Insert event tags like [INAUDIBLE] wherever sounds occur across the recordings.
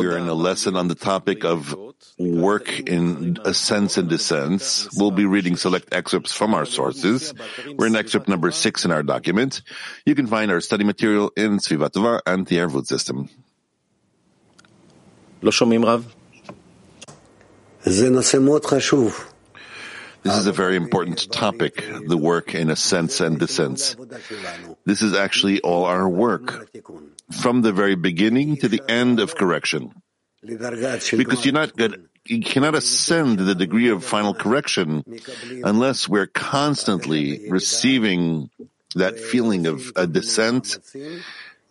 We are in a lesson on the topic of work in ascents and descents. We'll be reading select excerpts from our sources. We're in excerpt number six in our document. You can find our study material in Sviva Tova and the Arvut system. This is a very important topic, the work in ascents and descents. This is actually all our work, from the very beginning to the end of correction. Because you're not good, you cannot ascend the degree of final correction unless we're constantly receiving that feeling of a descent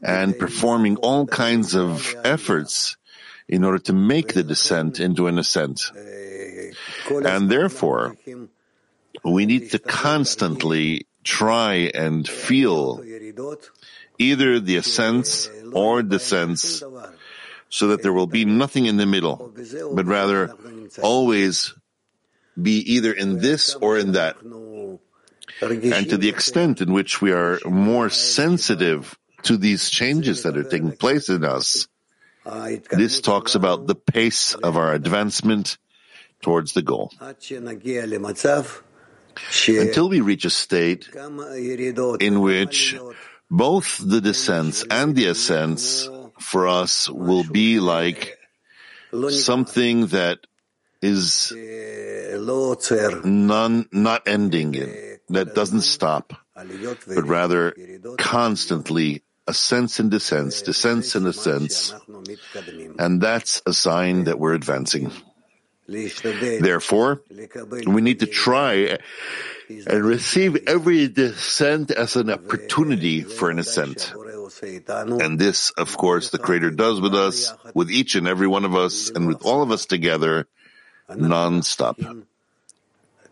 and performing all kinds of efforts in order to make the descent into an ascent. And therefore, we need to constantly try and feel either the ascents or descents so that there will be nothing in the middle, but rather always be either in this or in that. And to the extent in which we are more sensitive to these changes that are taking place in us, this talks about the pace of our advancement towards the goal. Until we reach a state in which both the descents and the ascents for us will be like something that is non, not ending, in, that doesn't stop, but rather constantly ascents and descents, descents and ascents, and that's a sign that we're advancing. Therefore, we need to try and receive every descent as an opportunity for an ascent. And this, of course, the Creator does with us, with each and every one of us, and with all of us together, non-stop.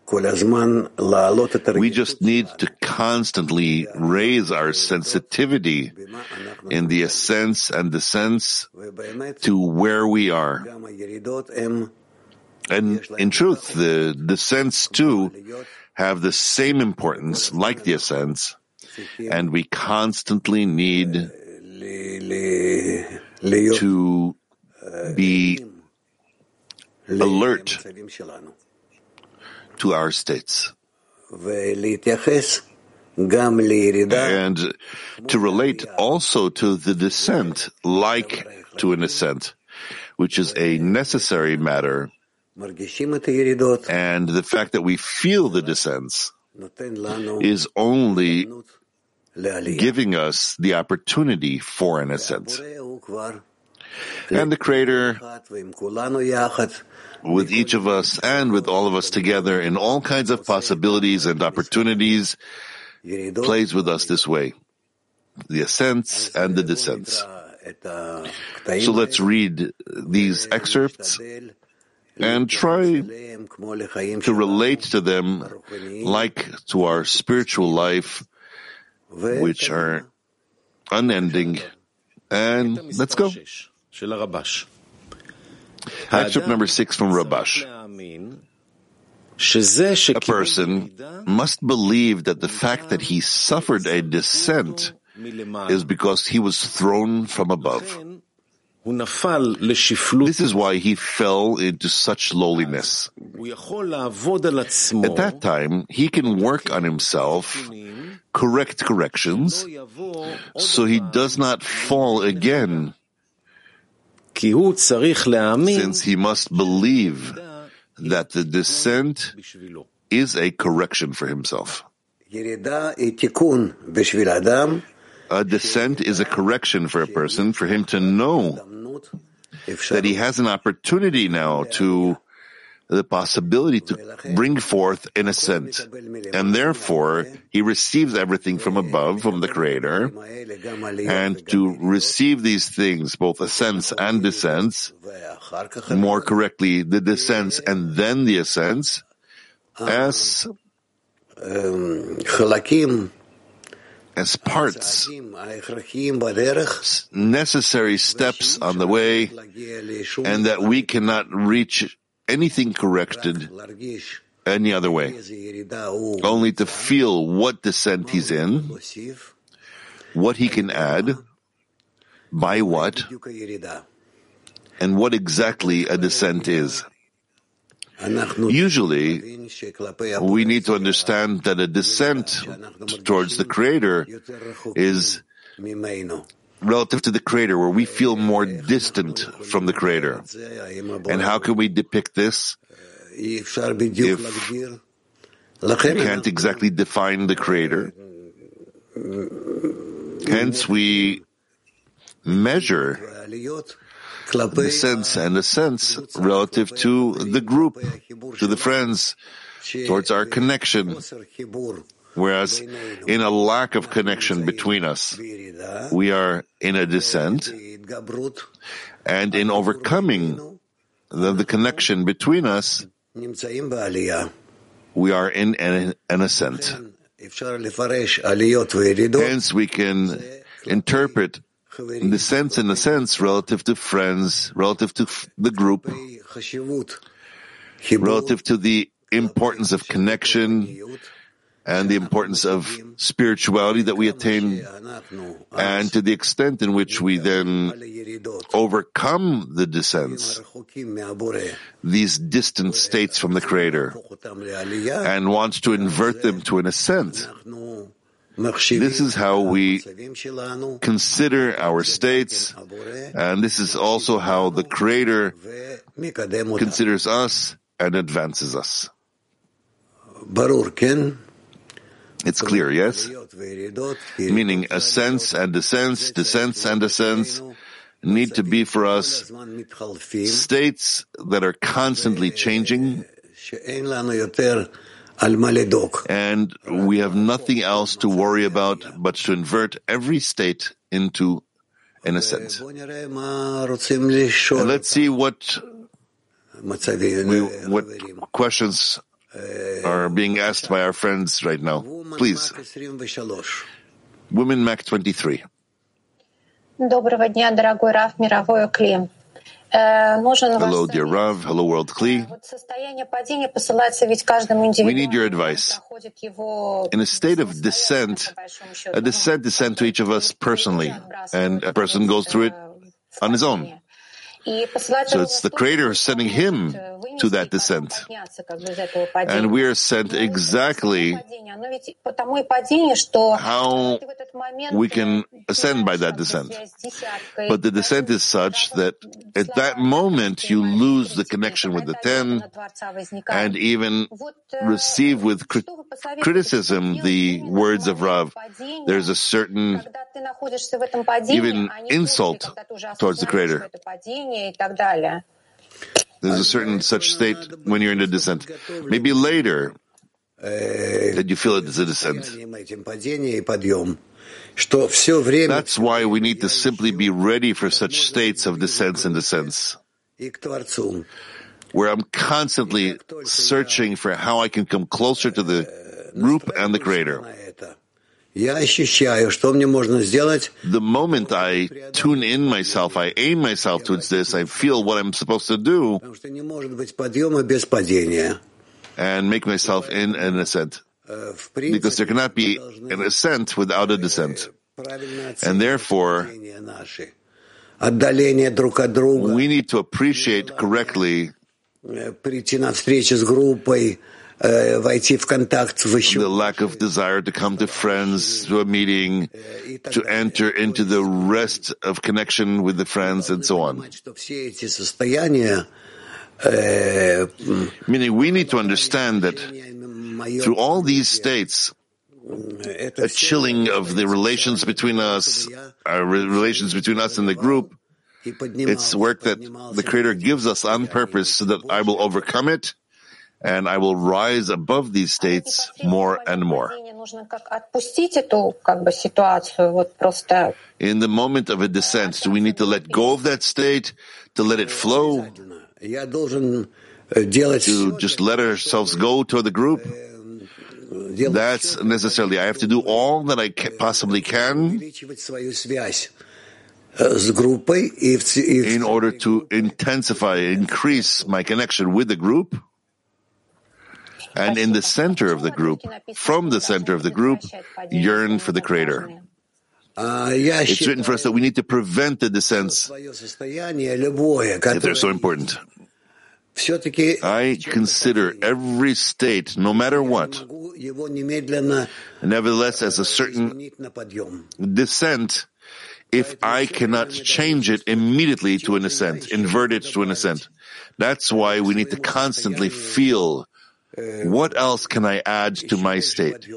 We just need to constantly raise our sensitivity in the ascents and descents to where we are. And in truth, the descents too have the same importance like the ascents, and we constantly need to be alert to our states. And to relate also to the descent like to an ascent, which is a necessary matter and the fact that we feel the descents is only giving us the opportunity for an ascent. And the Creator, with each of us and with all of us together in all kinds of possibilities and opportunities, plays with us this way. The ascents and the descents. So let's read these excerpts and try to relate to them like to our spiritual life, which are unending. And let's go. Excerpt number six from Rabash. A person must believe that the fact that he suffered a descent is because he was thrown from above. This is why he fell into such lowliness. At that time, he can work on himself, correct corrections, so he does not fall again, since he must believe that the descent is a correction for himself. A descent is a correction for a person, for him to know that he has an opportunity now to the possibility to bring forth an ascent. And therefore, he receives everything from above, from the Creator, and to receive these things, both ascents and descents, more correctly, the descents and then the ascents, as as parts, necessary steps on the way, and that we cannot reach anything corrected any other way. Only to feel what descent he's in, what he can add, by what and what exactly a descent is. Usually, we need to understand that a descent towards the Creator is relative to the Creator, where we feel more distant from the Creator. And how can we depict this? If we can't exactly define the Creator, hence we measure the sense and the sense relative to the group, to the friends, towards our connection. Whereas in a lack of connection between us, we are in a descent, and in overcoming the, the connection between us, we are in an, an ascent. Hence, we can interpret the sense in a sense relative to friends, relative to the group, relative to the importance of connection and the importance of spirituality that we attain, and to the extent in which we then overcome the descents, these distant states from the Creator, and wants to invert them to an ascent. This is how we consider our states, and this is also how the Creator considers us and advances us. It's clear, yes? Meaning ascents and descents, descents and ascents need to be for us states that are constantly changing and we have nothing else to worry about but to invert every state into an ascent. And let's see what we, what questions are being asked by our friends right now. Please. Women Mac 23. Доброго дня, дорогой Раф, мировой Клим. Hello, dear Rav. Hello, World Kli. We need your advice. In a state of descent, a descent is sent to each of us personally, and a person goes through it on his own. So it's the Creator sending him to that descent. And we are sent exactly how we can ascend by that descent. But the descent is such that at that moment you lose the connection with the ten and even receive with criticism the words of Rav. There's a certain even insult towards the Creator. There's a certain such state when you're in a descent. Maybe later that you feel it is a descent. That's why we need to simply be ready for such states of descents and descents. Where I'm constantly searching for how I can come closer to the group and the Creator. The moment I tune in myself, I aim myself towards this, I feel what I'm supposed to do and make myself in an ascent. Because there cannot be an ascent without a descent. And therefore, we need to appreciate correctly the lack of desire to come to friends, to a meeting, to enter into the rest of connection with the friends, and so on. Meaning, we need to understand that through all these states, a chilling of the relations between us, our relations between us and the group, it's work that the Creator gives us on purpose so that I will overcome it and I will rise above these states more and more. In the moment of a descent, do we need to let go of that state, to let it flow, to just let ourselves go to the group? That's necessarily. I have to do all that I possibly can in order to intensify, increase my connection with the group and in the center of the group, from the center of the group, yearn for the Creator. It's written for us that we need to prevent the descents if they're so important. I consider every state, no matter what, nevertheless, as a certain descent, if I cannot change it immediately to an ascent, invert it to an ascent. That's why we need to constantly feel what else can I add to my state?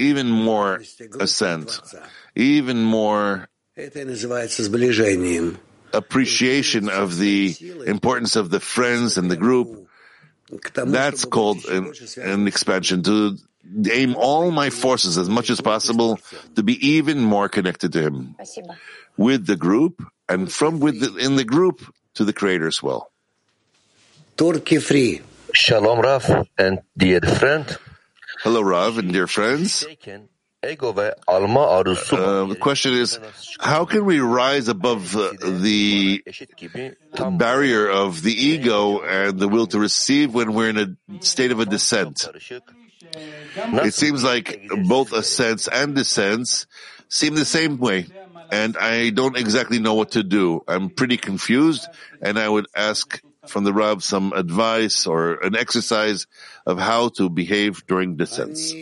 Even more ascent, even more appreciation of the importance of the friends and the group. That's called an, an expansion. To aim all my forces as much as possible to be even more connected to him. With the group and from within the group to the creator as well. Turkey free. Shalom Rav and dear friend. Hello Rav and dear friends. Uh, the question is, how can we rise above uh, the barrier of the ego and the will to receive when we're in a state of a descent? It seems like both ascents and descents seem the same way, and I don't exactly know what to do. I'm pretty confused, and I would ask from the Rav some advice or an exercise of how to behave during descents.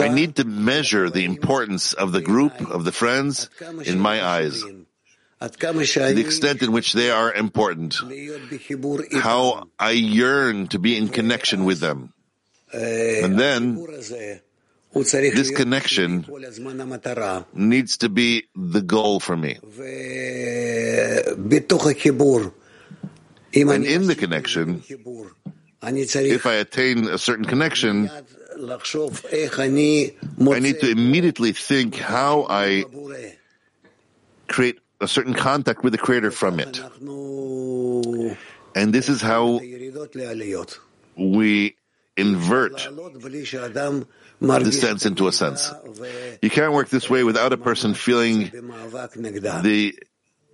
I need to measure the importance of the group, of the friends, in my eyes. The extent in which they are important. How I yearn to be in connection with them. And then, this connection needs to be the goal for me. And in the connection, if I attain a certain connection, I need to immediately think how I create a certain contact with the Creator from it. And this is how we invert the sense into a sense. You can't work this way without a person feeling the,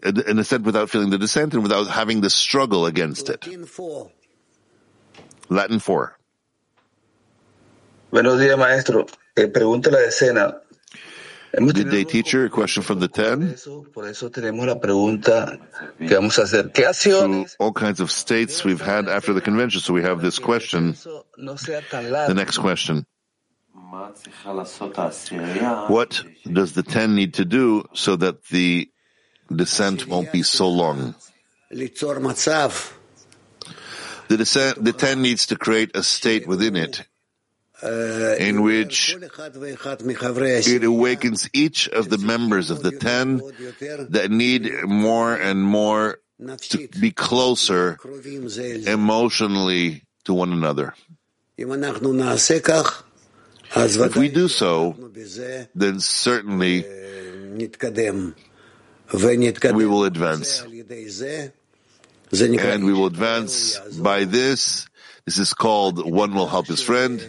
in a sense, without feeling the descent and without having the struggle against it. Latin 4. Buenos días, maestro. Eh, pregunta la decena. Good day, teacher. A question from the ten. Por eso tenemos la pregunta que vamos a hacer. ¿Qué Through all kinds of states we've had after the convention, so we have this question. The next question. What does the ten need to do so that the descent won't be so long? The, descent, the ten needs to create a state within it in which it awakens each of the members of the ten that need more and more to be closer emotionally to one another. If we do so, then certainly we will advance. And we will advance by this. This is called one will help his friend.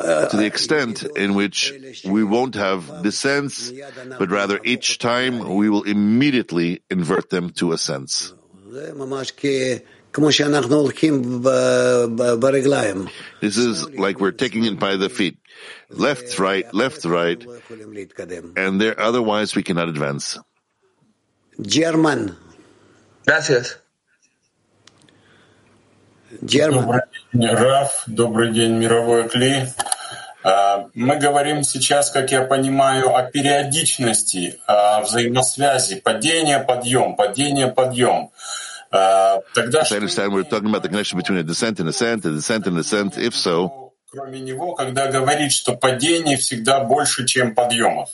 To the extent in which we won't have descents, but rather each time we will immediately invert them to a sense. This is like we're taking it by the feet. Left, right, left, right, and there, otherwise we cannot advance. German. Gracias. Добрый день, Раф. Добрый день, мировой клей. Мы говорим сейчас, как я понимаю, о периодичности, о взаимосвязи, падение, подъем, падение, подъем. Тогда I understand we're talking about the connection between a descent and ascent, a descent and ascent. If so, кроме него, когда говорит, что падение всегда больше, чем подъемов.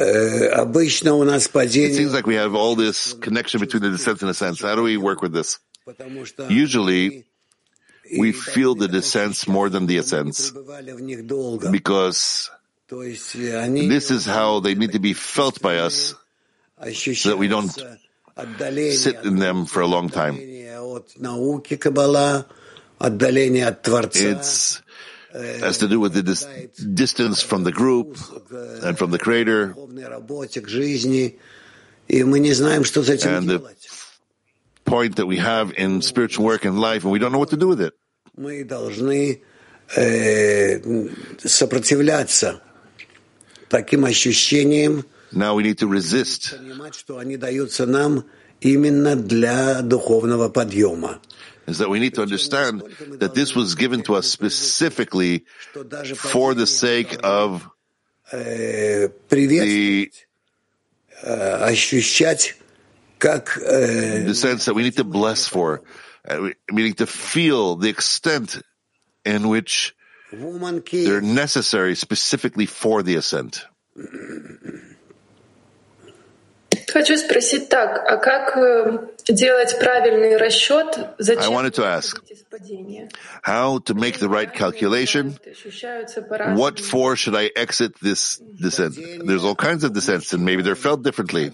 It seems like we have all this connection between the descent and ascent. How do we work with this? Usually, we feel the descents more than the ascents because this is how they need to be felt by us so that we don't sit in them for a long time. It's has to do with the dis- distance from the group and from the creator and the point that we have in spiritual work and life, and we don't know what to do with it. Now we need to resist. Is that we need to understand that this was given to us specifically for the sake of the the sense that we need to bless for, uh, meaning to feel the extent in which they're necessary specifically for the ascent. [CLEARS THROAT] Хочу спросить так, а как э, делать правильный расчет, I зачем wanted to ask выходить из падения? how to make the right calculation. Ощущаются по-разному. What for should I exit this descent? There's all kinds of descents and maybe they're felt differently.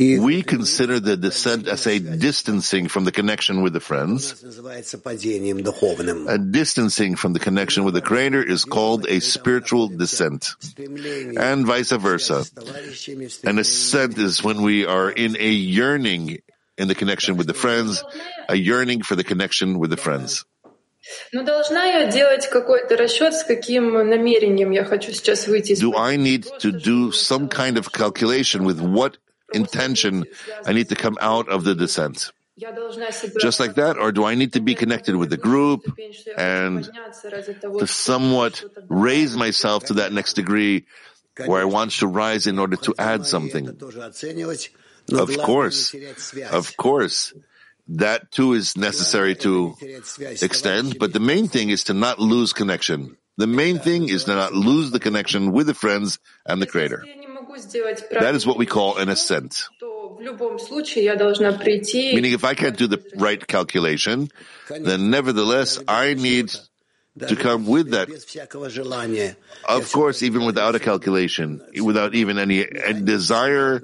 We consider the descent as a distancing from the connection with the friends. называется падением духовным. A distancing from the connection with the Creator is called a spiritual descent, Стремление and vice versa. с товарищами, An стремление ascent is when we are in a yearning in the connection with the friends, a yearning for the connection with the friends. Ну, должна я делать какой-то расчет, с каким намерением я хочу сейчас выйти из Do падения? I need to do some kind of calculation with what intention, I need to come out of the descent. Just like that, or do I need to be connected with the group and to somewhat raise myself to that next degree where I want to rise in order to add something? Of course, of course, that too is necessary to extend, but the main thing is to not lose connection. The main thing is to not lose the connection with the friends and the Creator. That is what we call an ascent. Meaning, if I can't do the right calculation, then nevertheless, I need to come with that. Of course, even without a calculation, without even any, any desire,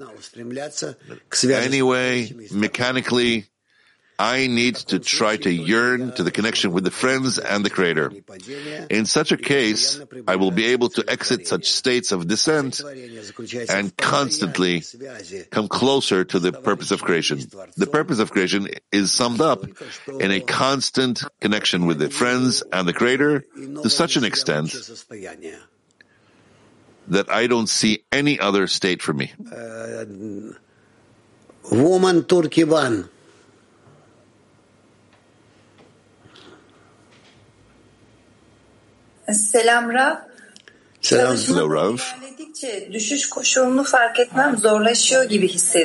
anyway, mechanically, I need to try to yearn to the connection with the friends and the Creator. In such a case, I will be able to exit such states of descent and constantly come closer to the purpose of creation. The purpose of creation is summed up in a constant connection with the friends and the Creator to such an extent that I don't see any other state for me. Woman Turkiban. Selam Rav. Selam Rav.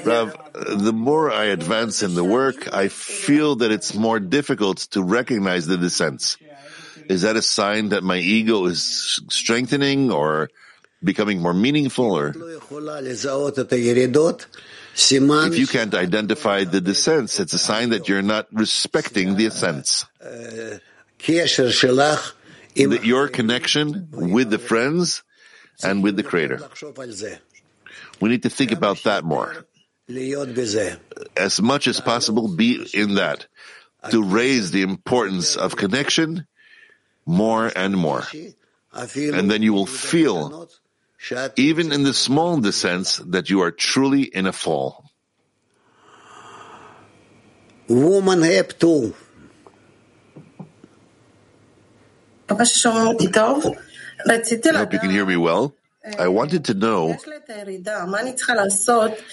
Rav, the more I advance in the work, I feel that it's more difficult to recognize the descents. Is that a sign that my ego is strengthening or becoming more meaningful or? If you can't identify the descents, it's a sign that you're not respecting the ascents in your connection with the friends and with the Creator. We need to think about that more. As much as possible, be in that. To raise the importance of connection more and more. And then you will feel, even in the small sense, that you are truly in a fall. Woman have to. I hope you can hear me well. I wanted to know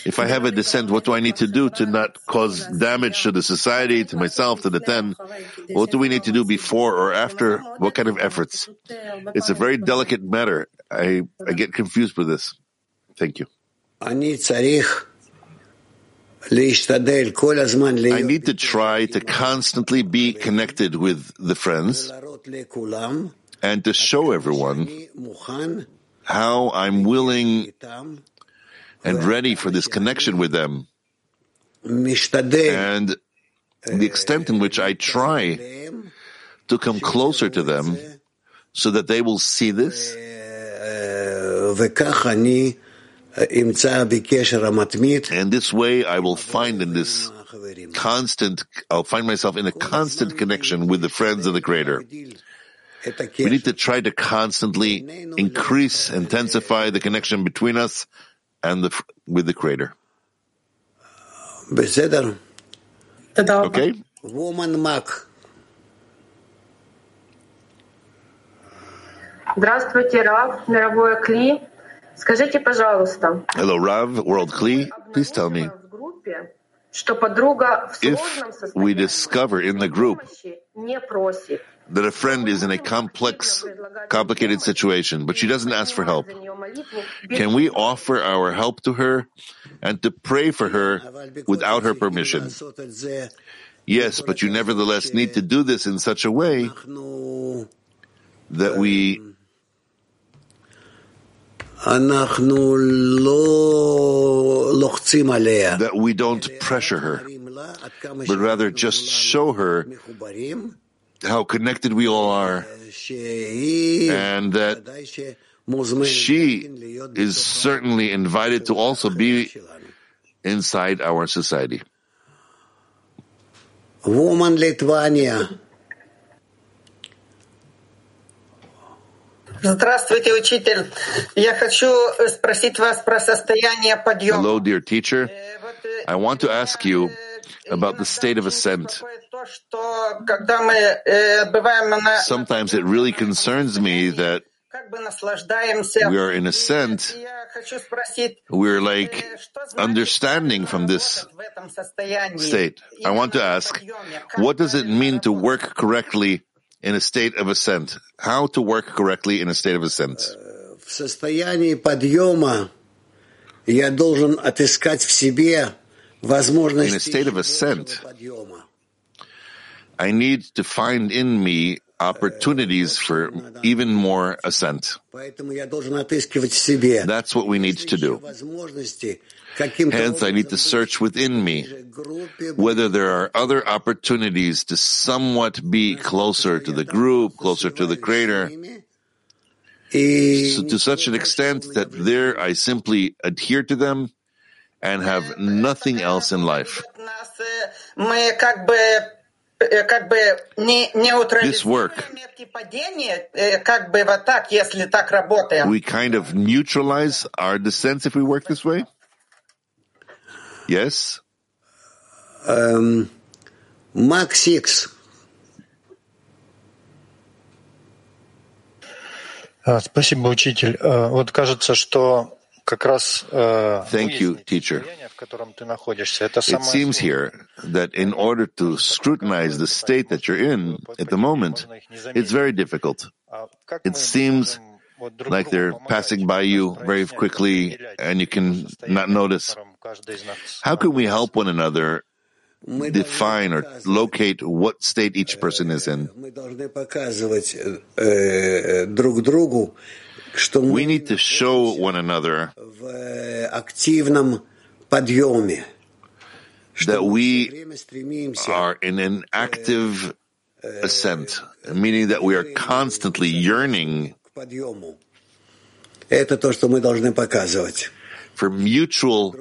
if I have a descent, what do I need to do to not cause damage to the society, to myself, to the ten? What do we need to do before or after? What kind of efforts? It's a very delicate matter. I, I get confused with this. Thank you. I need to try to constantly be connected with the friends and to show everyone how I'm willing and ready for this connection with them. And the extent in which I try to come closer to them so that they will see this. And this way I will find in this constant, I'll find myself in a constant connection with the friends of the Creator. We need to try to constantly increase, intensify the connection between us and the, with the Creator. Okay? Woman Mac. Hello, Rav, World Kli. Please tell me. If we discover in the group that a friend is in a complex, complicated situation, but she doesn't ask for help, can we offer our help to her and to pray for her without her permission? Yes, but you nevertheless need to do this in such a way that we that we don't pressure her, but rather just show her how connected we all are and that she is certainly invited to also be inside our society. Woman Lithuania. Здравствуйте, учитель. Я хочу спросить вас про состояние подъема. Hello, dear teacher. Э, вот, э, I want to ask you about the state of ascent. беспокоит То, что когда мы э, бываем на Sometimes it really concerns me that как бы наслаждаемся. we are in ascent, Я хочу спросить, we're like э, что значит understanding from this в этом состоянии? state. I want to ask, Подъеме. Как what does it правильно mean to работать? work correctly in a state of ascent? How to work correctly in a state of ascent? В состоянии подъема я должен отыскать в себе возможность In a state of ascent. подъема. I need to find in me opportunities for even more ascent. That's what we need to do. Hence, I need to search within me whether there are other opportunities to somewhat be closer to the group, closer to the Creator. So to such an extent that there I simply adhere to them and have nothing else in life. Э, как бы не, This work. неутрализируем эти падения, э, как бы вот так, если так работаем. We kind of neutralize our descents if we work this way? Yes? эм, Макс Икс. А, Спасибо, учитель. Э, Вот кажется, что как раз Thank you, teacher. It seems here that in order to scrutinize the state that you're in at the moment, it's very difficult. It seems like they're passing by you very quickly and you can not notice. How can we help one another define or locate what state each person is in? We need to show one another that we are in an active ascent, meaning that we are constantly yearning for mutual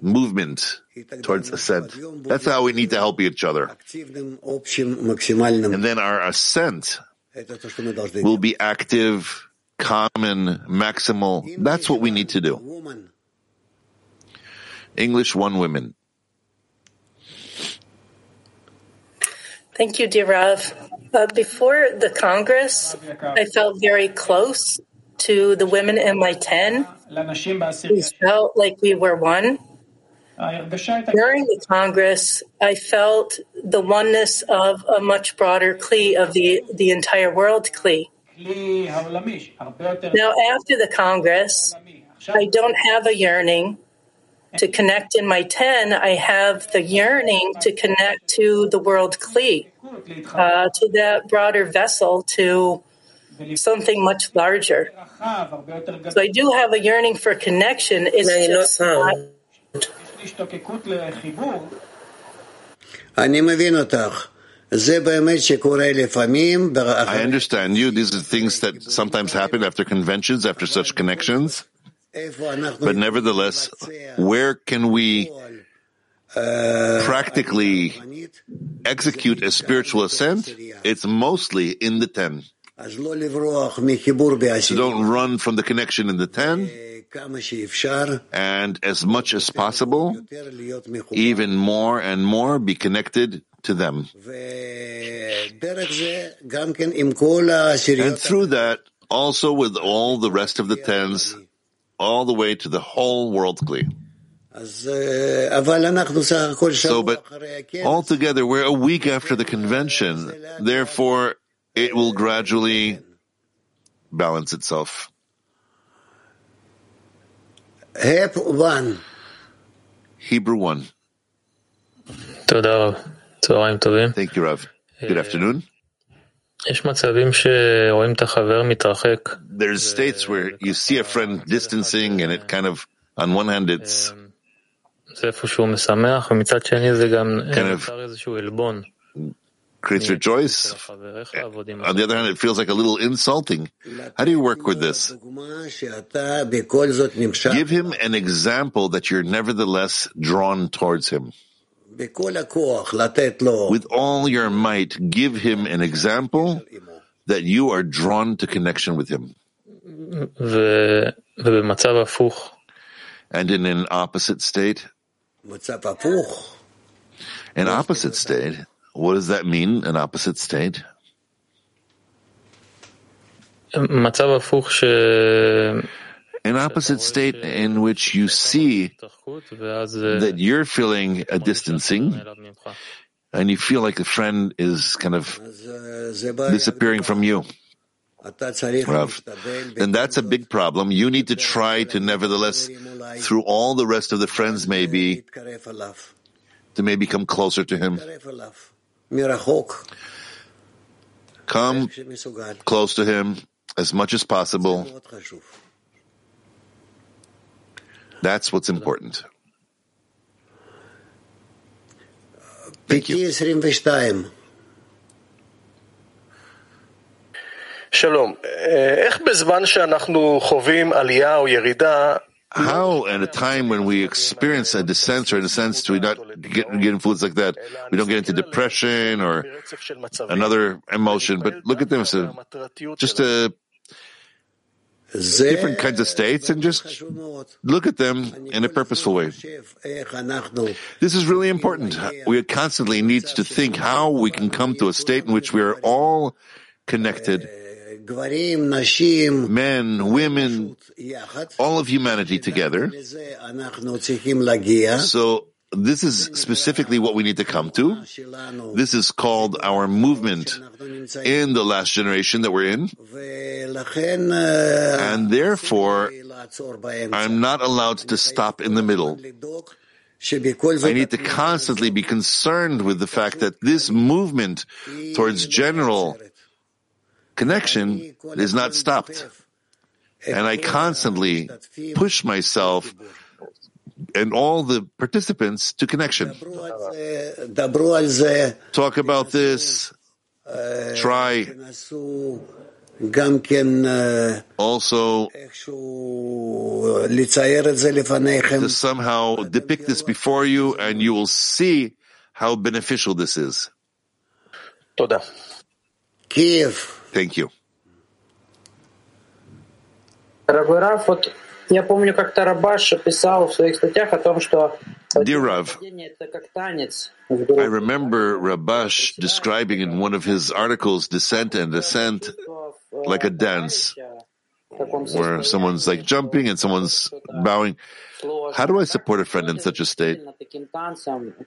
movement towards ascent. That's how we need to help each other. And then our ascent will be active, common, maximal. That's what we need to do. English one women. Thank you, dear Rav. Uh, before the Congress, I felt very close to the women in my 10. We felt like we were one. During the Congress, I felt the oneness of a much broader Kli, of the, the entire world Kli. Now, after the Congress, I don't have a yearning to connect in my 10, I have the yearning to connect to the world Kli, uh, to that broader vessel, to something much larger. So I do have a yearning for connection. It's just not I understand you. These are things that sometimes happen after conventions, after such connections. But nevertheless, where can we practically execute a spiritual ascent? It's mostly in the ten. So don't run from the connection in the ten. And as much as possible, even more and more be connected to them. And through that, also with all the rest of the tens, all the way to the whole world Kli. So, but altogether, we're a week after the convention. Therefore, it will gradually balance itself. Hebrew 1. Thank you, Rav. Good afternoon. There's states where you see a friend distancing and it kind of, on one hand, it's kind of creates rejoice. On the other hand, it feels like a little insulting. How do you work with this? Give him an example that you're nevertheless drawn towards him. With all your might, give him an example that you are drawn to connection with him. And in an opposite state? An opposite state? What does that mean, an opposite state? An opposite state in which you see that you're feeling a distancing and you feel like a friend is kind of disappearing from you. Rav, then that's a big problem. You need to try to nevertheless, through all the rest of the friends maybe, to maybe come closer to him. Come close to him as much as possible. That's what's important. Thank you. Shalom. How, at a time when we experience a descent or in a sense, do we not get, get influenced like that? We don't get into depression or another emotion, but look at them. Just a different kinds of states and just look at them in a purposeful way. This is really important. We constantly need to think how we can come to a state in which we are all connected men, women, all of humanity together. So this is specifically what we need to come to. This is called our movement in the last generation that we're in. And therefore, I'm not allowed to stop in the middle. I need to constantly be concerned with the fact that this movement towards general connection is not stopped. And I constantly push myself and all the participants to connection. Talk about this. Try. Also, to somehow depict this before you, and you will see how beneficial this is. Kiev. Thank you. Дорогой Раф, вот я помню, как-то Рабаш писал в своих статьях о том, что Dear Rav, I remember Rabash describing in one of his articles descent and ascent like a dance, where someone's like jumping and someone's bowing. How do I support a friend in such a state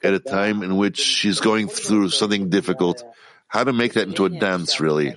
at a time in which she's going through something difficult? How to make that into a dance, really?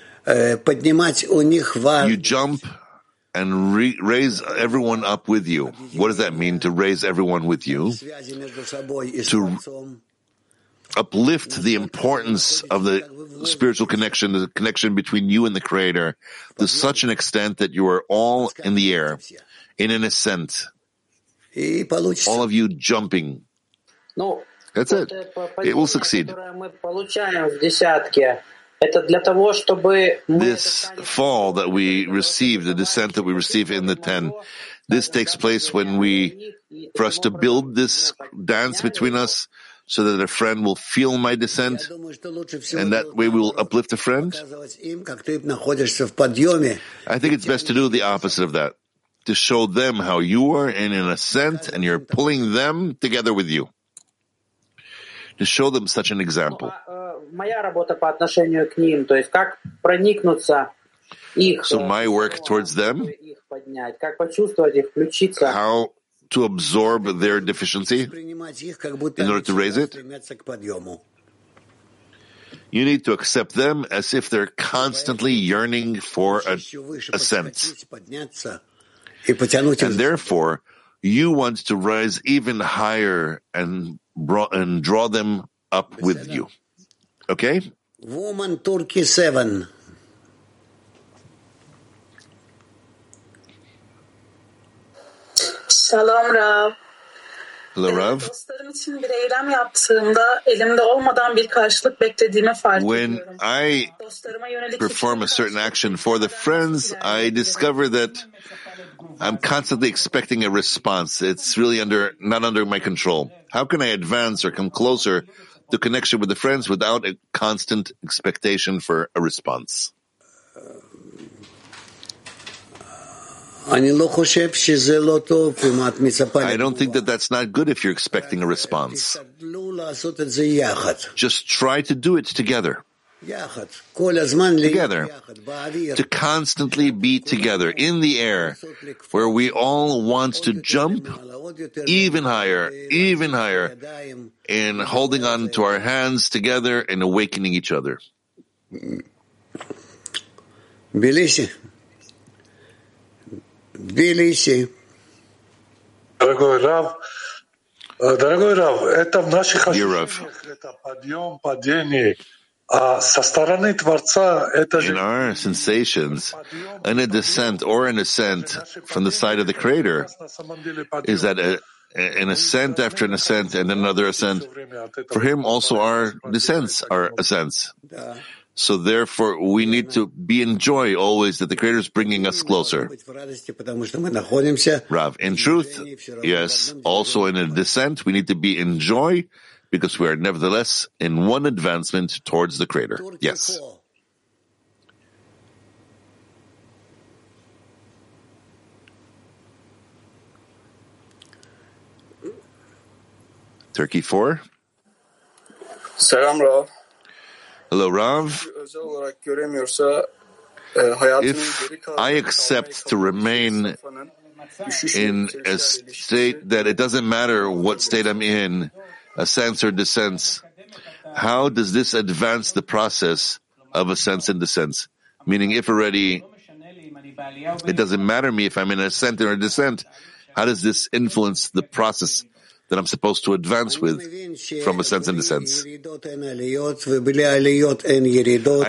Поднимать у них you jump and re- raise everyone up with you. What does that mean to raise everyone with you? To uplift the importance of the spiritual connection, the connection between you and the Creator, to such an extent that you are all in the air, in an ascent, all of you jumping. Ну, That's вот it. это It will падение, succeed. This fall that we receive, the descent that we receive in the ten, this takes place when we, for us to build this dance between us, so that a friend will feel my descent, and that way we will uplift a friend. I think it's best to do the opposite of that, to show them how you are in an ascent and you're pulling them together with you, to show them such an example э, моя работа по отношению к ним, то есть как проникнуться их, So э, my work towards them, их поднять, как почувствовать их, включиться. how to absorb their deficiency in order to raise it, you need to accept them as if they're constantly yearning for a ascent. And therefore, you want to rise even higher and, bro- and draw them up with you. Okay? Woman Turkey 7. Shalom Rav. Hello, Rav. Dostlarım için bir eylem yaptığımda elimde olmadan bir karşılık beklediğimi fark When. I perform a certain action for the friends, I discover that I'm constantly expecting a response. It's really under, not under my control. How can I advance or come closer the connection with the friends without a constant expectation for a response? I don't think that that's not good if you're expecting a response. Just try to do it together together, to constantly be together in the air, where we all want to jump even higher, even higher, in holding on to our hands together and awakening each other. Dear Rav, in our sensations, in a descent or an ascent from the side of the Creator is that a, an ascent after an ascent and another ascent. For him, also our descents are ascents. So therefore, we need to be in joy always that the Creator is bringing us closer. Rav, in truth, yes, also in a descent, we need to be in joy because we are nevertheless in one advancement towards the Creator. Yes. Turkey 4. Selam Rav. Hello, Rav. Özel olarak göremiyorsa hayatının If I accept to remain in a state that it doesn't matter what state I'm in, ascents or descents, how does this advance the process of ascents and descents? Meaning, if already it doesn't matter me if I'm in ascent or descent, how does this influence the process that I'm supposed to advance with from a sense into sense. I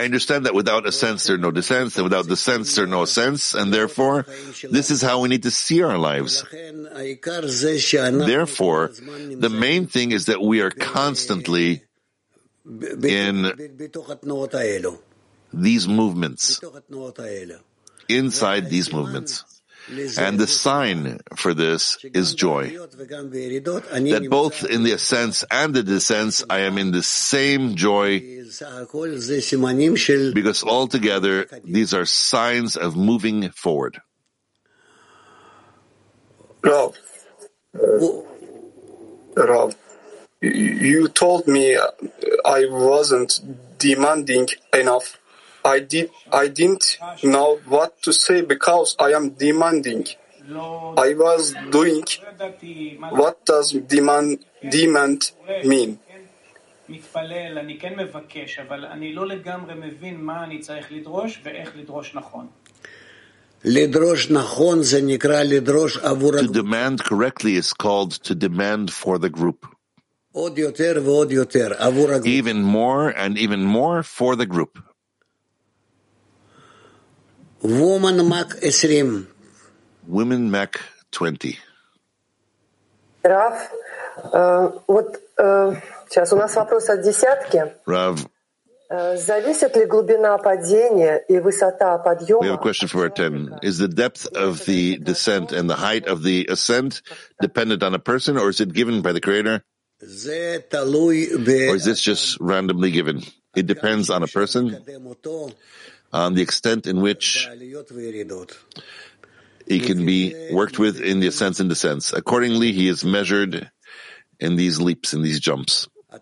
understand that without a sense there are no descents, and without descents there are no ascents, and therefore this is how we need to see our lives. Therefore, the main thing is that we are constantly in these movements, inside these movements. And the sign for this is joy. That both in the ascents and the descents, I am in the same joy. Because altogether, these are signs of moving forward. Rav, uh, you told me I wasn't demanding enough I did. I didn't know what to say because I am demanding. I was doing. What does demand demand mean? מתפלל, אני כן מבקש, אבל אני לא לגמרי מבין מה אני צריך לדרוש ואיך לדרוש נכון. לדרוש נכון זה נקרא לדרוש עבור To demand correctly is called to demand for the group. Even more and even more for the group. Woman Mac 20. Women Mac 20. Раф, э, вот э, сейчас у нас вопрос от десятки. Rav, Э, Зависит ли глубина падения и высота we have a подъема question for our 10. Is the depth of the descent and the height of the ascent dependent on a person or is it given by the Creator? Or is this just randomly given? It depends on a person, on the extent in which he can be worked with in the ascents and descents. Accordingly, he is measured in these leaps, in these jumps. As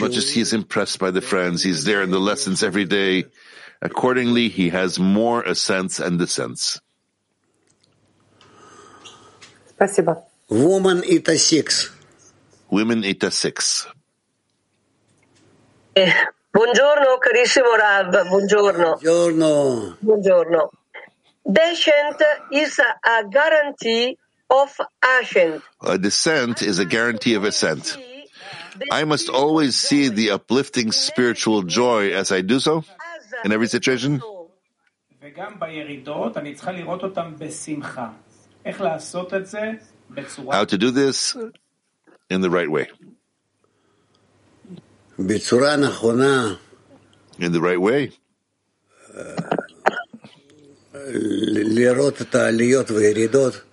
much as he is impressed by the friends, he's there in the lessons every day. Accordingly, he has more ascents and descents. Спасибо. Woman it a six. Women 86. six. Eh, buongiorno carissimo Rav, buongiorno. Buongiorno. Buongiorno. Descent is a guarantee of ascent. A descent is a guarantee of ascent. I must always see the uplifting spiritual joy as I do so in every situation. How to do this? in the right way. In the right way.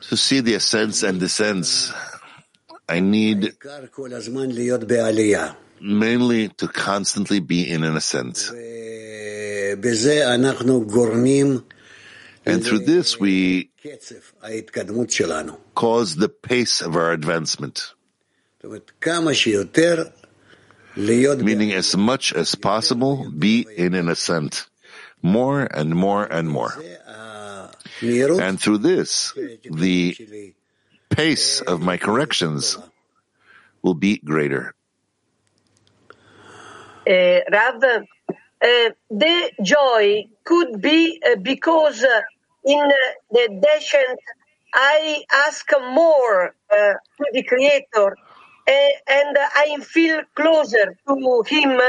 To see the ascents and descents, I need mainly to constantly be in an ascent. And through this, we cause the pace of our advancement. Meaning, as much as possible, be in an ascent, more and more and more. And through this, the pace of my corrections will be greater. Uh, Rav, eh, the joy could be eh, because in the descent I ask more to the Creator and I feel closer to him.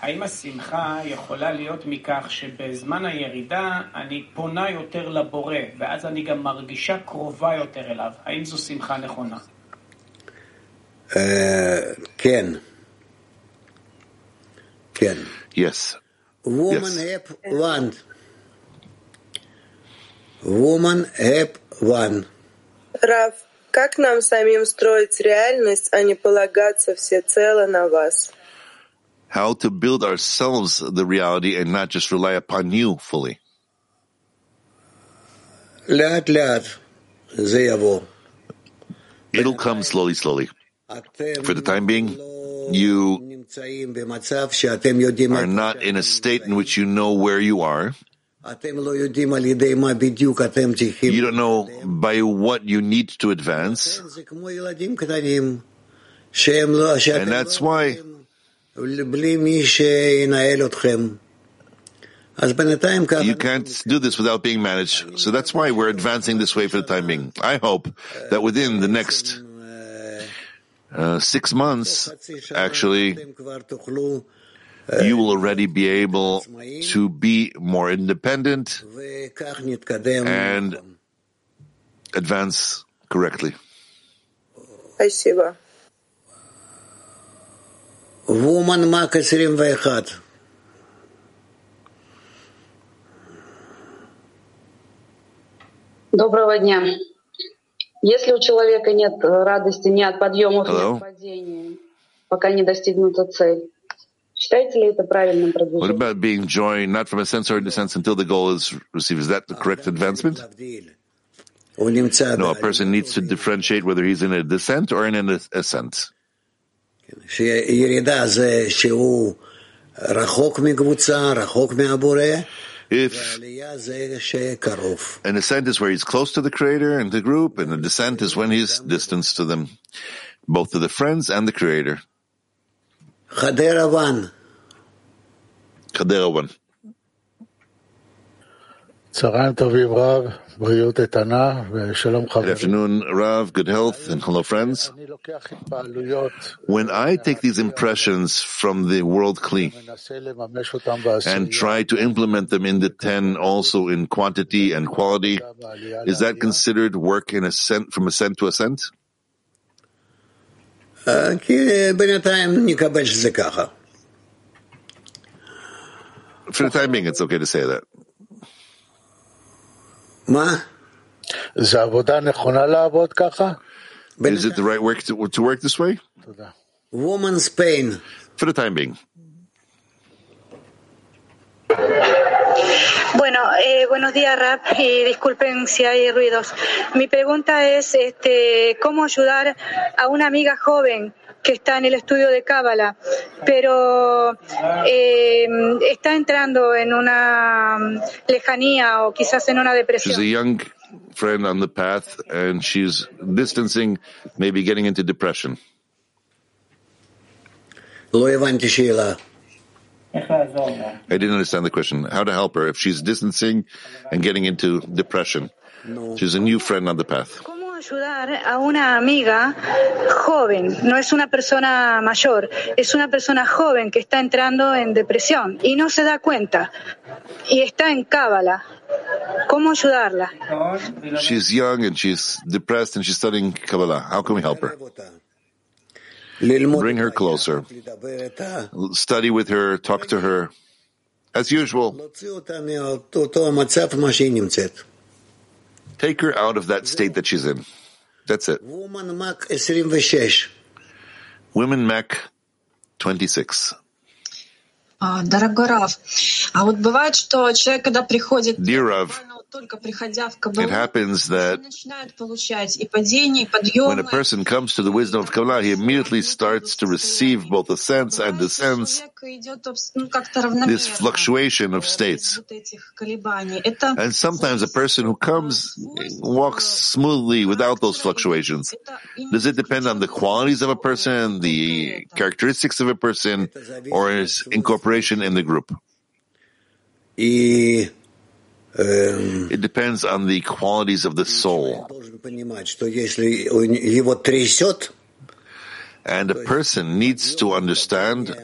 האם השמחה יכולה להיות מכך שבזמן הירידה אני פונה יותר לבורא, ואז אני גם מרגישה קרובה יותר אליו? האם זו שמחה נכונה? אה, כן. כן. Yes. Woman yes. have one. Woman have one. Rav. как нам самим строить реальность, а не полагаться всецело на вас? How to build ourselves the reality and not just rely upon you fully. לאט לאט זה יבוא. It'll come slowly, slowly. אתם For the time being, you נמצאים במצב שאתם יודעים, are not in a state in which you know where you are. You don't know by what you need to advance. And that's why. You can't do this without being managed. So that's why we're advancing this way for the time being. I hope that within the next uh, six months, actually, you will already be able to be more independent and advance correctly. Спасибо. Woman Мак 21. Доброго дня. Если у человека нет э, радости ни от подъемов, Hello. ни от падения, пока не достигнута цель, Считаете ли это правильным продвижением? What about being joined not from a sensory sense until the goal is received? Is that the correct advancement? No, a person needs to differentiate whether he's in a descent or in an ascent. If an ascent is where he's close to the Creator and the group, and a descent is when he's distance to them, both to the friends and the Creator. Khadera one. Khadera one. Good afternoon, Rav. Good health and hello, friends. When I take these impressions from the world Kli and try to implement them in the ten, also in quantity and quality, is that considered work in ascent from ascent to ascent? כי בינתיים נקבל שזה ככה. For the time being, it's okay to say that. מה? Is it the right work to, to work this way? Woman's pain. For the time being. Bueno, eh, buenos días, Rap, y disculpen si hay ruidos. Mi pregunta es, este, ¿cómo ayudar a una amiga joven que está en el estudio de Cábala, pero eh, está entrando en una lejanía o quizás en una depresión? She's a young friend on the path, and she's distancing, maybe getting into depression. I didn't understand the question. How to help her if she's distancing and getting into depression? She's a new friend on the path. ¿Cómo ayudar a una amiga joven? No es una persona mayor, es una persona joven que está entrando en depresión y no se da cuenta y está en cábala. ¿Cómo ayudarla? She's young and she's depressed and she's studying Kabbalah. How can we help her? Bring her closer. Study with her, talk to her. As usual. Take her out of that state that she's in. That's it. Women Mac 26. Дорогой Рав, а вот бывает, что человек, когда приходит Dear Rav, только приходя в it happens that when a person comes to the wisdom of Kabbalah, he immediately starts to receive both the sense and the sense, this fluctuation of states. And sometimes a person who comes э, walks smoothly without those fluctuations. Does it depend on the qualities of a person, the characteristics of a person, or his incorporation in the group? It depends on the qualities of the soul. And a person needs to understand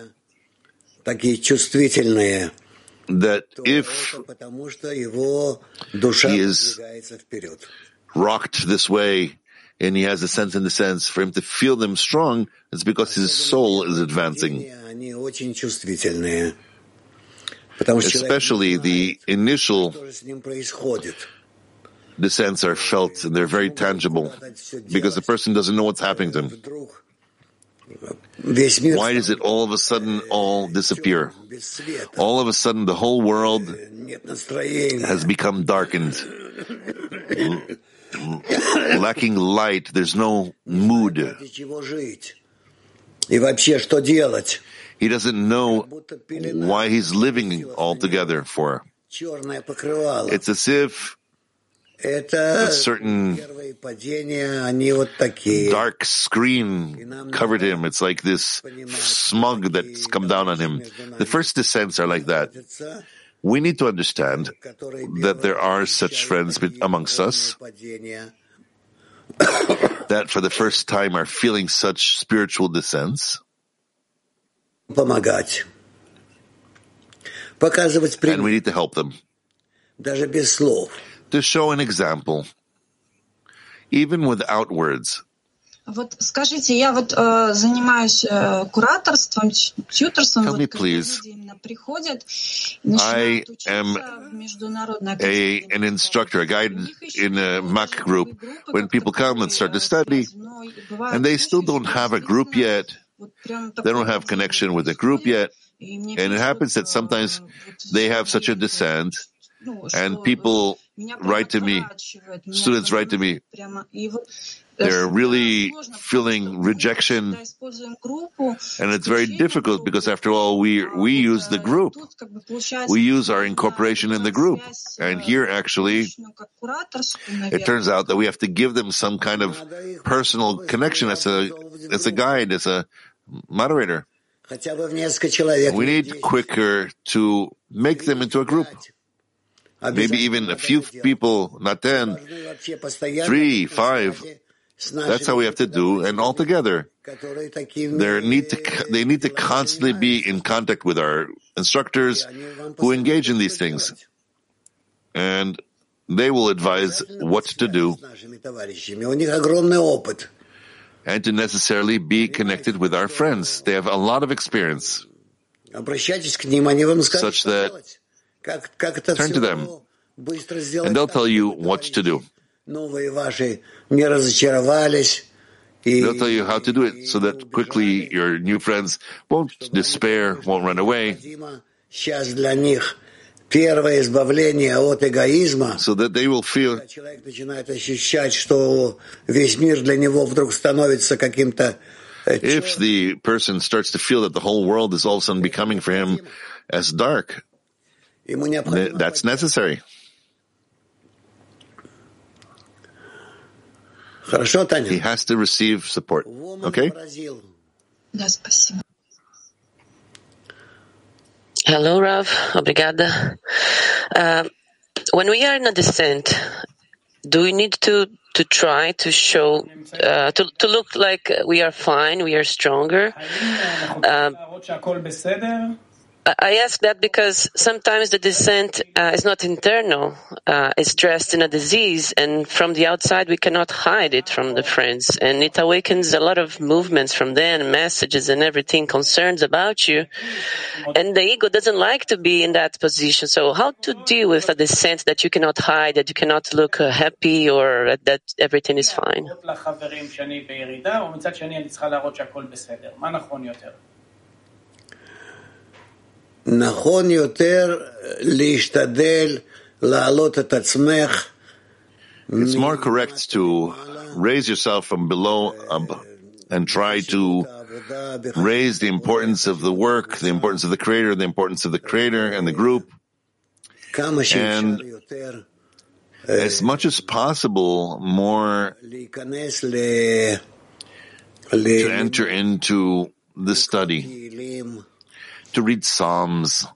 that if he is rocked this way and he has a sense in the sense for him to feel them strong, it's because his soul is advancing. Especially the initial descents are felt and they're very tangible because the person doesn't know what's happening to him. Why does it all of a sudden all disappear? All of a sudden the whole world has become darkened. Lacking light, there's no mood. He doesn't know why he's living altogether for. It's as if a certain dark screen covered him. It's like this smug that's come down on him. The first descents are like that. We need to understand that there are such friends amongst us [COUGHS] that for the first time are feeling such spiritual descents. And we need to help them. To show an example, even without words. Вот скажите, я вот э, занимаюсь э, кураторством, тьюторством. Tell me, please. Приходят, I am a, an instructor, a guide in a MAC group. When people come and start to study, and they still don't have a group yet, they don't have connection with the group yet, and it happens that sometimes they have such a descent, and people write to me, students write to me, they're really feeling rejection, and it's very difficult because after all, we we use the group, we use our incorporation in the group, and here actually, it turns out that we have to give them some kind of personal connection. As a as a guide, as a moderator. We need quicker to make them into a group. maybe even a few people, not ten, three, five. That's how we have to do, and all together. They need to, they need to constantly be in contact with our instructors who engage in these things. And they will advise what to do and to necessarily be connected with our friends. They have a lot of experience such that turn to them and they'll tell you what to do. They'll tell you how to do it so that quickly your new friends won't despair, won't run away. So that they will feel if the person starts to feel that the whole world is all of a sudden becoming for him as dark, that's necessary. He has to receive support. Okay? Да, спасибо. Hello, Rav. Obrigada. Uh, when we are in a descent, do we need to to try to show uh, to to look like we are fine, we are stronger? Um, I ask that because sometimes the descent uh, is not internal, uh, it's dressed in a disease, and from the outside we cannot hide it from the friends. And it awakens a lot of movements from them, messages and everything, concerns about you. And the ego doesn't like to be in that position. So how to deal with a descent that you cannot hide, that you cannot look uh, happy or that everything is fine? נכון יותר להשתדל להעלות את עצמך It's more correct to raise yourself from below up and try to raise the importance of the work, the importance of the creator, the importance of the creator and the group. And as much as possible, more to enter into the study, to read Psalms.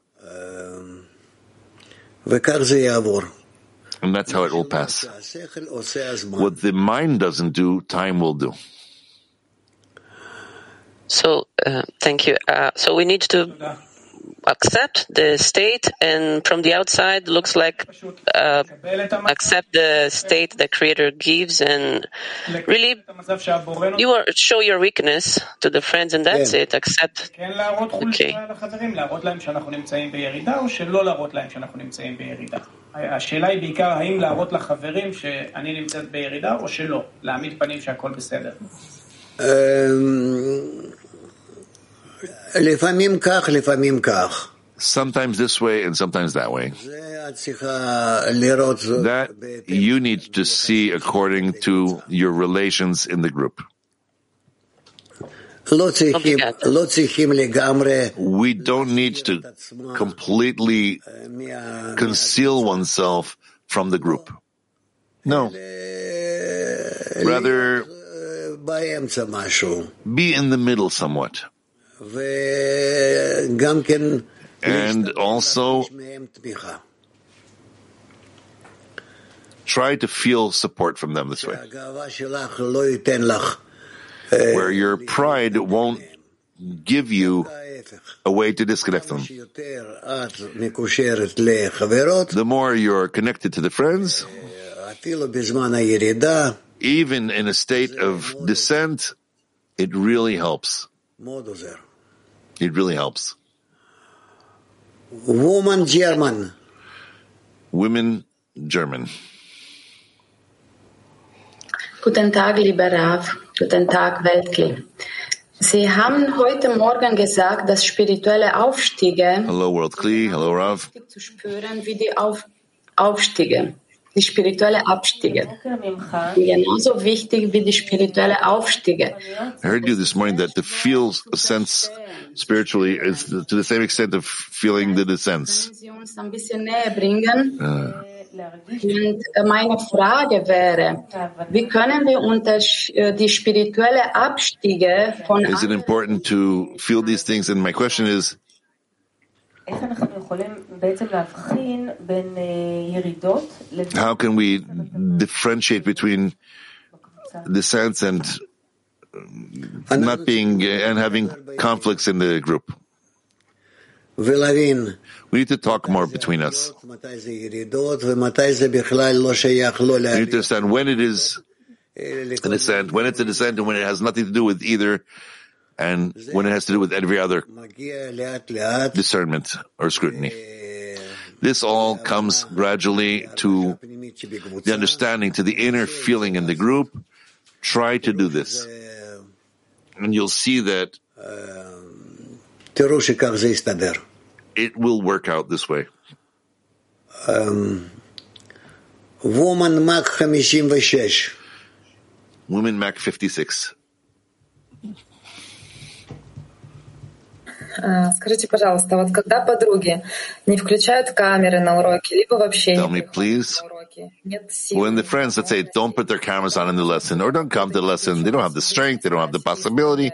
And that's how it will pass. What the mind doesn't do, time will do. So, uh, thank you. Uh, so we need to accept the state, and from the outside, looks like uh, accept the state the Creator gives, and really, you are, show your weakness to the friends, and that's it. Accept. Okay. השאלה היא בעיקר האם להראות לחברים שאני נמצאת בירידה או שלא, להעמיד פנים שהכל בסדר. לפעמים כך, לפעמים כך. Sometimes this way and sometimes that way. That you need to see according to your relations in the group. We don't need to completely conceal oneself from the group. No. Rather, be in the middle somewhat. And also try to feel support from them this way. Where your pride won't give you a way to disconnect them. The more you're connected to the friends, even in a state of descent, it really helps. It really helps. Woman German. Women German. Guten Tag, lieber Rav. Guten Tag, Weltkli. Sie haben heute Morgen gesagt, dass spirituelle Aufstiege Hello, World Kli. Hello, Rav. zu spüren wie die Auf Aufstiege, die spirituelle Abstiege. Genauso wichtig wie die spirituelle Aufstiege. I heard you this morning that to feel a sense spiritually is to the same extent of feeling the descents. Sie uns ein bisschen näher bringen. Und meine Frage wäre, wie können wir unter äh, die spirituelle Abstiege von Is it important to feel these things? And my question is, How can we differentiate between descents and um, not being uh, and having conflicts in the group? We need to talk more between us. We need to understand when it is a descent, when it's a descent, and when it has nothing to do with either and when it has to do with every other discernment or scrutiny. This all comes gradually to the understanding, to the inner feeling in the group. Try to do this. And you'll see that it will work out this way. Um, woman Mac 56. Woman Mac 56. Скажите, пожалуйста, вот когда подруги не включают камеры на уроке, либо вообще Tell не me, please, на уроке, нет сил, when the friends, let's say, don't put their cameras on in the lesson or don't come to the lesson, they don't have the strength, they don't have the possibility.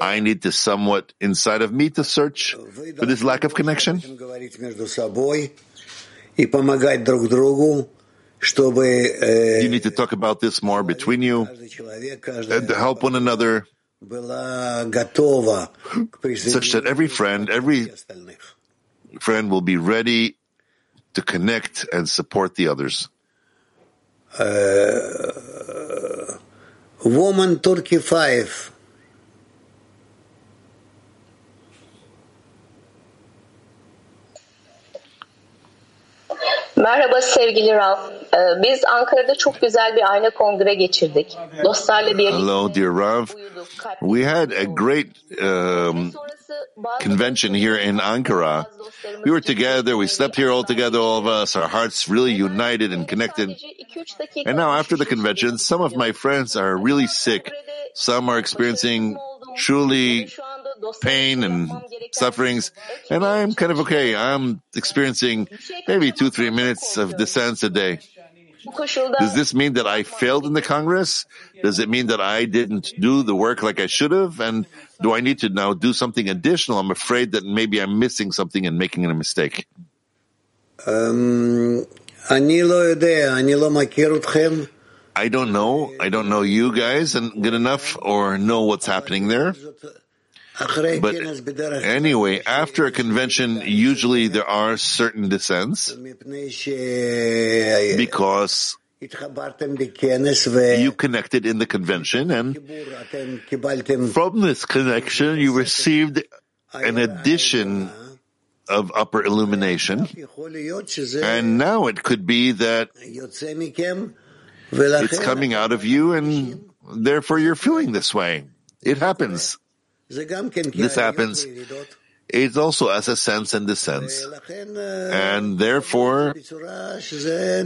I need to somewhat inside of me to search for this lack of connection. говорить между собой и помогать друг другу, чтобы э, You need to talk about this more between you and to help one another such that every friend, every friend will be ready to connect and support the others. Э, Woman Turkey 5. Merhaba sevgili. Ee, Biz Ankara'da çok güzel bir ayna kongre geçirdik. Dostlarla birlikte Hello, dear Rav. We had a great um, convention here in Ankara. We were together. We slept here all together, all of us. Our hearts really united and connected. And now, after the convention, some of my friends are really sick. Some are experiencing truly pain and sufferings, and I'm kind of okay. I'm experiencing maybe two, three minutes of descents a day. Does this mean that I failed in the Congress? Does it mean that I didn't do the work like I should have? And do I need to now do something additional? I'm afraid that maybe I'm missing something and making a mistake. Um, I don't know. I don't know you guys and good enough or know what's happening there. But anyway, after a convention, usually there are certain descents because you connected in the convention and from this connection you received an addition of upper illumination. And now it could be that it's coming out of you and therefore you're feeling this way. It happens. This happens. It's also as a sense and descends, and therefore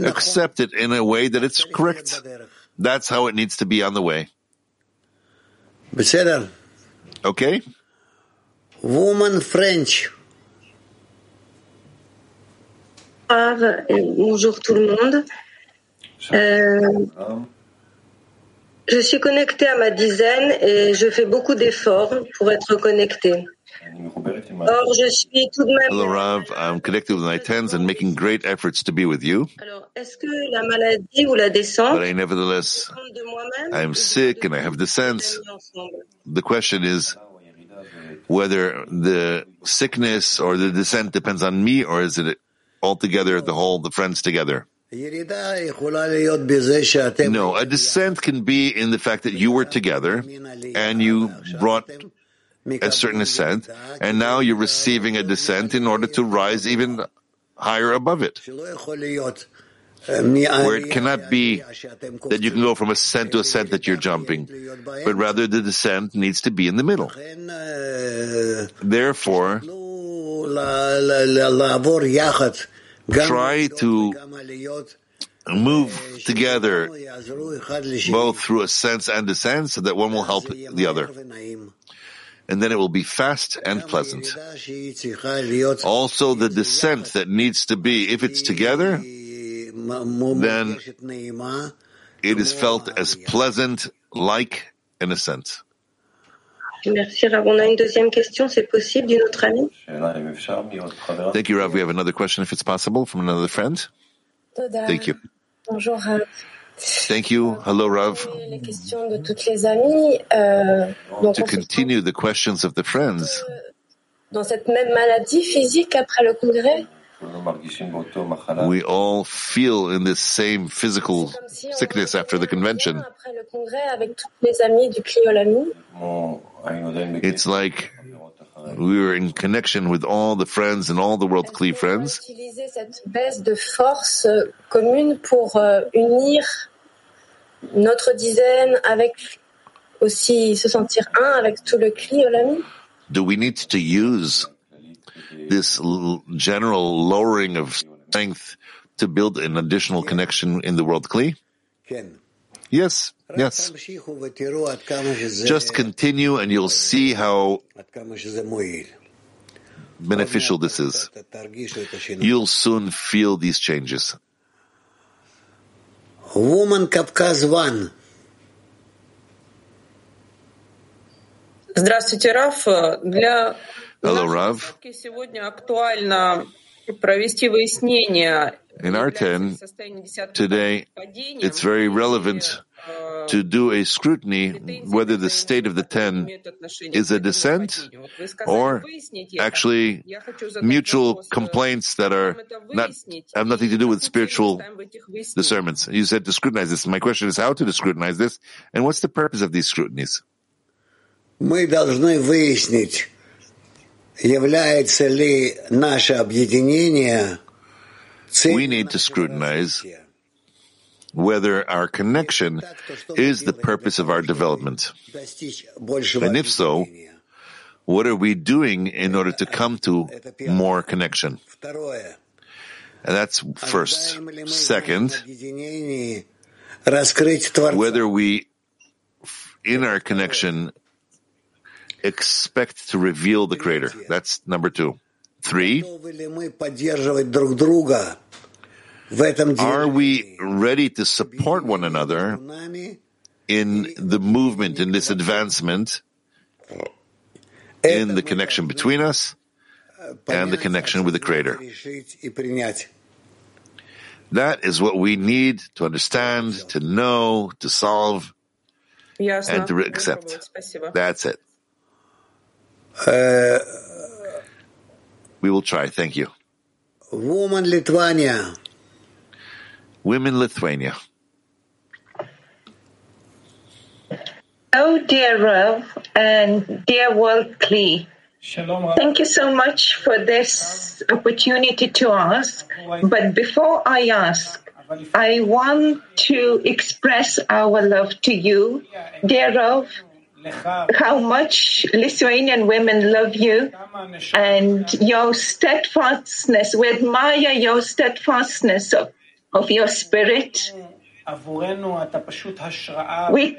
accept it in a way that it's correct. That's how it needs to be on the way. Okay? Woman French. Bonjour tout le monde. Euh, je suis connectée à ma dizaine et je fais beaucoup d'efforts pour être connectée. Or, je suis tout de même. Hello, Rav. I'm connected with my tens and making great efforts to be with you. Alors, est-ce que la maladie ou la descente But I nevertheless, dépend de moi-même I am sick and I have the sense. The question is whether the sickness or the descent depends on me or is it altogether the whole, the friends together? No, a descent can be in the fact that you were together and you brought a certain ascent, and now you're receiving a descent in order to rise even higher above it. Where it cannot be that you can go from ascent to ascent that you're jumping, but rather the descent needs to be in the middle. Therefore, try to move together both through a sense and a sense so that one will help the other. And then it will be fast and pleasant. Also the descent that needs to be, if it's together, then it is felt as pleasant like an ascent. Merci Rav. On a une deuxième question, c'est possible, d'une autre amie? Thank you Rav. We have another question if it's possible from another friend. Thank you. Bonjour Rav. Thank you. Hello Rav. Les questions de toutes les amies. Euh, to continue the questions of the friends. Euh, dans cette même maladie physique après le congrès? We all feel in this same physical sickness after the convention. Après le congrès avec toutes les amies du Kli Olami. It's like we were in connection with all the friends and all the World Kli friends. Utiliser cette baisse de force euh, commune pour euh, unir notre dizaine avec aussi se sentir un avec tout le Kli Olami. Do we need to use this l- general lowering of strength to build an additional connection in the world Kli? Yes, yes. Just continue and you'll see how beneficial this is. You'll soon feel these changes. Woman Caucasus 1. Здравствуйте, Раф. Для Hello, Rav. In our ten, today, it's very relevant to do a scrutiny whether the state of the ten is a descent or actually mutual complaints that are not have nothing to do with spiritual discernments. You said to scrutinize this. My question is how to scrutinize this, and what's the purpose of these scrutinies? We должны выяснить we need to scrutinize whether our connection is the purpose of our development. And if so, what are we doing in order to come to more connection? And that's first. Second, whether we, in our connection, expect to reveal the Creator. That's number two. Three, are we ready to support one another in the movement, in this advancement, in the connection between us and the connection with the Creator? That is what we need to understand, to know, to solve, and to accept. That's it. Uh, we will try. Thank you. Woman Lithuania. Women Lithuania. Oh, dear Rav and dear World Kli. Thank you so much for this opportunity to ask. But before I ask, I want to express our love to you, dear Rav, how much Lithuanian women love you and your steadfastness. We admire your steadfastness of, of your spirit. We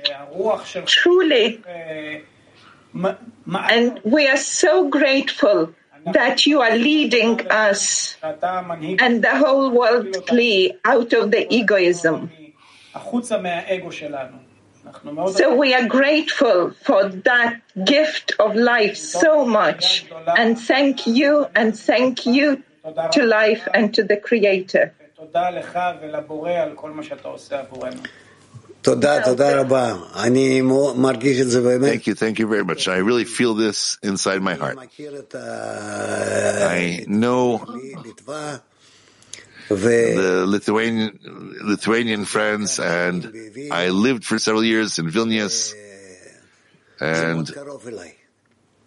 truly, and we are so grateful that you are leading us and the whole world out of the egoism. So we are grateful for that gift of life so much. And thank you and thank you to life and to the Creator. Thank you, thank you very much. I really feel this inside my heart. I know the Lithuanian, Lithuanian friends, and I lived for several years in Vilnius, and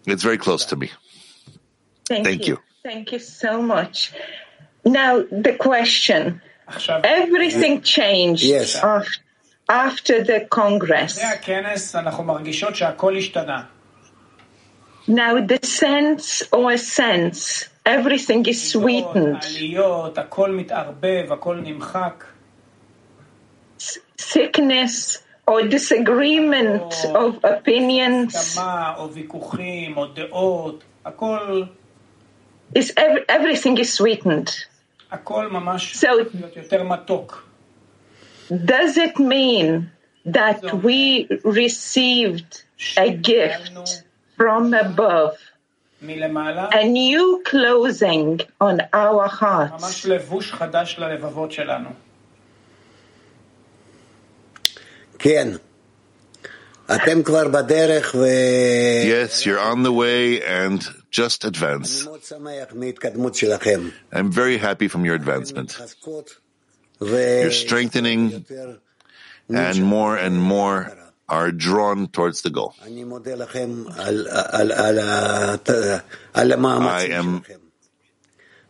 it's very close to me. Thank, Thank you. you. Thank you so much. Now, the question. Everything changed yes. after, after the Congress. Now, the sense or sense everything is sweetened. Sickness or disagreement of opinions. Is everything is sweetened. So, does it mean that we received a gift from above? a new closing on our hearts. Yes, you're on the way and just advance. I'm very happy from your advancement. You're strengthening and more and more are drawn towards the goal. I am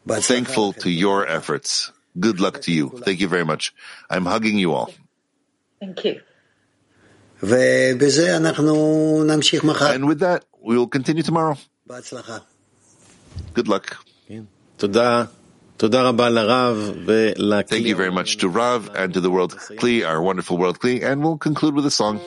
thankful to your efforts. Good luck to you. Thank you very much. I'm hugging you all. Thank you. And with that, we will continue tomorrow. Good luck. Thank you very much to Rav and to the world Kli, our wonderful world Kli, and we'll conclude with a song.